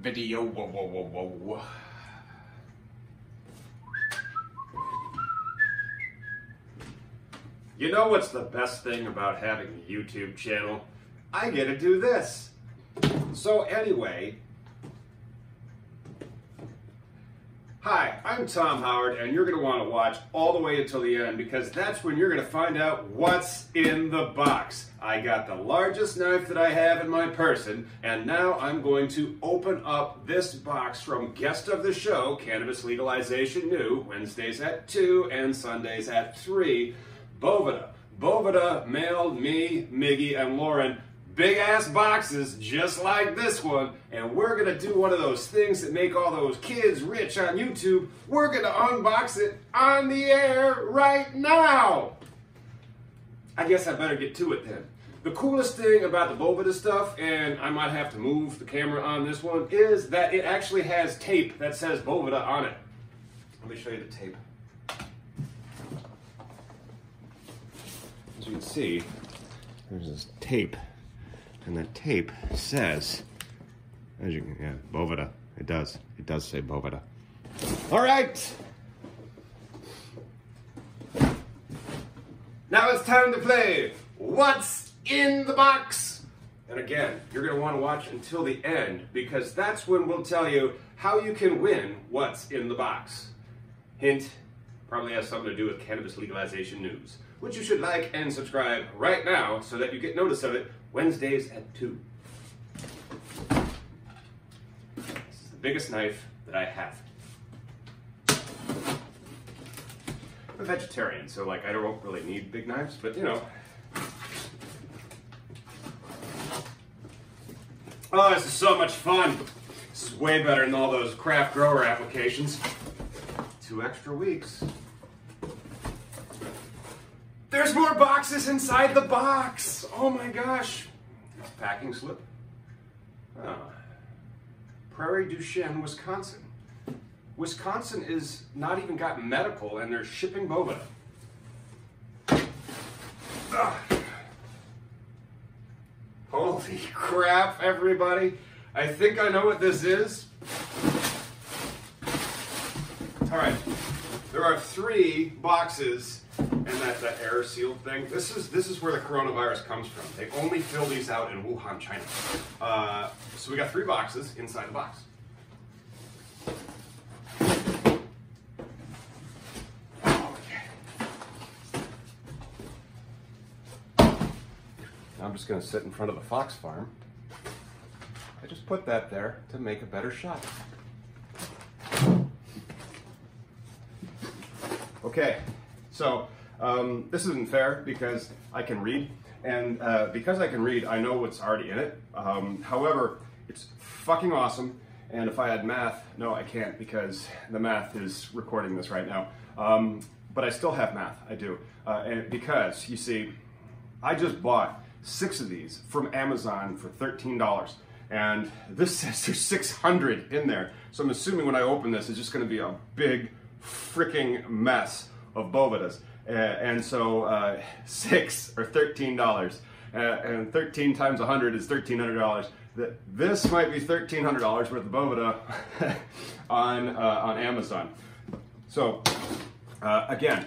Video, whoa, whoa, whoa, whoa. You know what's the best thing about having a YouTube channel? I get to do this. So, anyway, hi, I'm Tom Howard, and you're going to want to watch all the way until the end because that's when you're going to find out what's in the box. I got the largest knife that I have in my person, and now I'm going to open up this box from guest of the show, Cannabis Legalization New, Wednesdays at 2 and Sundays at 3 Boveda. Boveda mailed me, Miggy, and Lauren big ass boxes just like this one, and we're gonna do one of those things that make all those kids rich on YouTube. We're gonna unbox it on the air right now. I guess I better get to it then. The coolest thing about the Boveda stuff, and I might have to move the camera on this one, is that it actually has tape that says Boveda on it. Let me show you the tape. As you can see, there's this tape, and that tape says, as you can, yeah, Boveda. It does. It does say Boveda. All right. Now it's time to play What's in the Box? And again, you're going to want to watch until the end because that's when we'll tell you how you can win what's in the box. Hint, probably has something to do with cannabis legalization news, which you should like and subscribe right now so that you get notice of it Wednesdays at 2. This is the biggest knife that I have. I'm a vegetarian, so like I don't really need big knives, but you know. Oh, this is so much fun. This is way better than all those craft grower applications. Two extra weeks. There's more boxes inside the box. Oh my gosh. It's packing slip. Oh. Prairie du Chien, Wisconsin. Wisconsin is not even got medical and they're shipping boba. Ugh. Holy crap, everybody. I think I know what this is. All right. There are three boxes and that, that air sealed thing. This is this is where the coronavirus comes from. They only fill these out in Wuhan, China. Uh, so we got three boxes inside the box. Now I'm just going to sit in front of the fox farm. I just put that there to make a better shot. Okay, so um, this isn't fair because I can read, and uh, because I can read, I know what's already in it. Um, however, it's fucking awesome, and if I had math, no, I can't because the math is recording this right now. Um, but I still have math, I do. Uh, and because, you see, I just bought six of these from Amazon for $13. And this says there's 600 in there. So I'm assuming when I open this, it's just to be a big freaking mess of Bovedas. Uh, and so uh, six or $13. Uh, and 13 times 100 is $1,300. This might be $1,300 worth of Boveda on, uh, on Amazon. So, uh, again,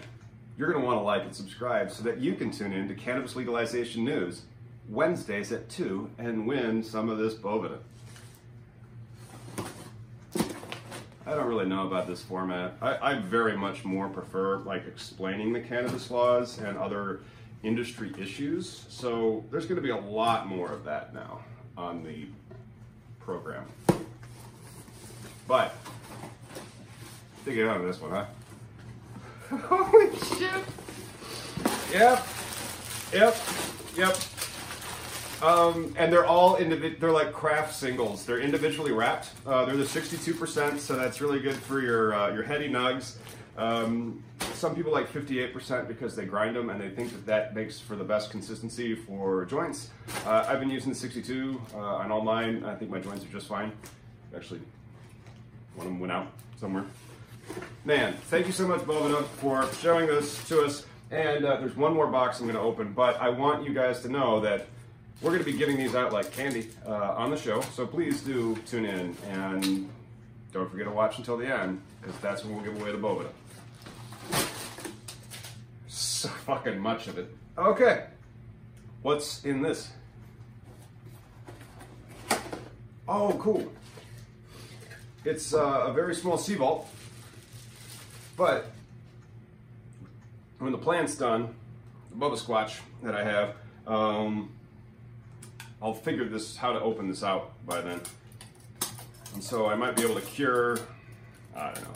you're going to want to like and subscribe so that you can tune in to cannabis legalization news Wednesdays at 2 and win some of this Boveda. I don't really know about this format. I, I, very much more prefer like explaining the cannabis laws and other industry issues. So there's going to be a lot more of that now on the program. But dig it out of this one, huh? Holy shit! Yep, yep, yep. Um, and they're all. They're like craft singles. They're individually wrapped. Uh, they're the 62%, so that's really good for your uh, your heady nugs. Um, some people like 58% because they grind them and they think that that makes for the best consistency for joints. Uh, I've been using the 62 uh, on all mine. I think my joints are just fine. Actually, one of them went out somewhere. Man, thank you so much, Boveda, for showing this to us. And uh, there's one more box I'm going to open, but I want you guys to know that we're going to be giving these out like candy uh, on the show. So please do tune in and don't forget to watch until the end because that's when we'll give away the Boveda. So fucking much of it. Okay, what's in this? Oh, cool. It's uh, a very small CVault, but when the plant's done, the Bubba Squatch that I have, um, I'll figure this how to open this out by then. And so I might be able to cure, I don't know,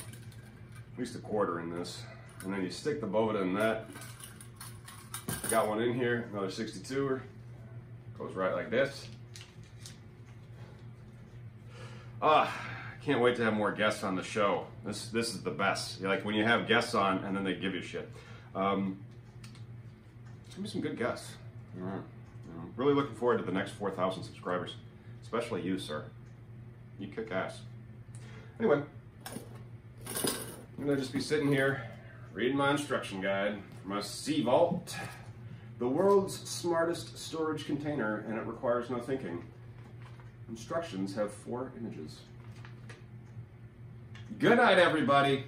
at least a quarter in this. And then you stick the Boveda in that. Got one in here, another 62er. Goes right like this. Ah, can't wait to have more guests on the show. This this is the best. Like when you have guests on and then they give you shit. Um, be some good guests. All right. Really looking forward to the next 4,000 subscribers, especially you, sir. You kick ass. Anyway, I'm gonna just be sitting here reading my instruction guide for my CVault, the world's smartest storage container, and it requires no thinking. Instructions have four images. Good night, everybody.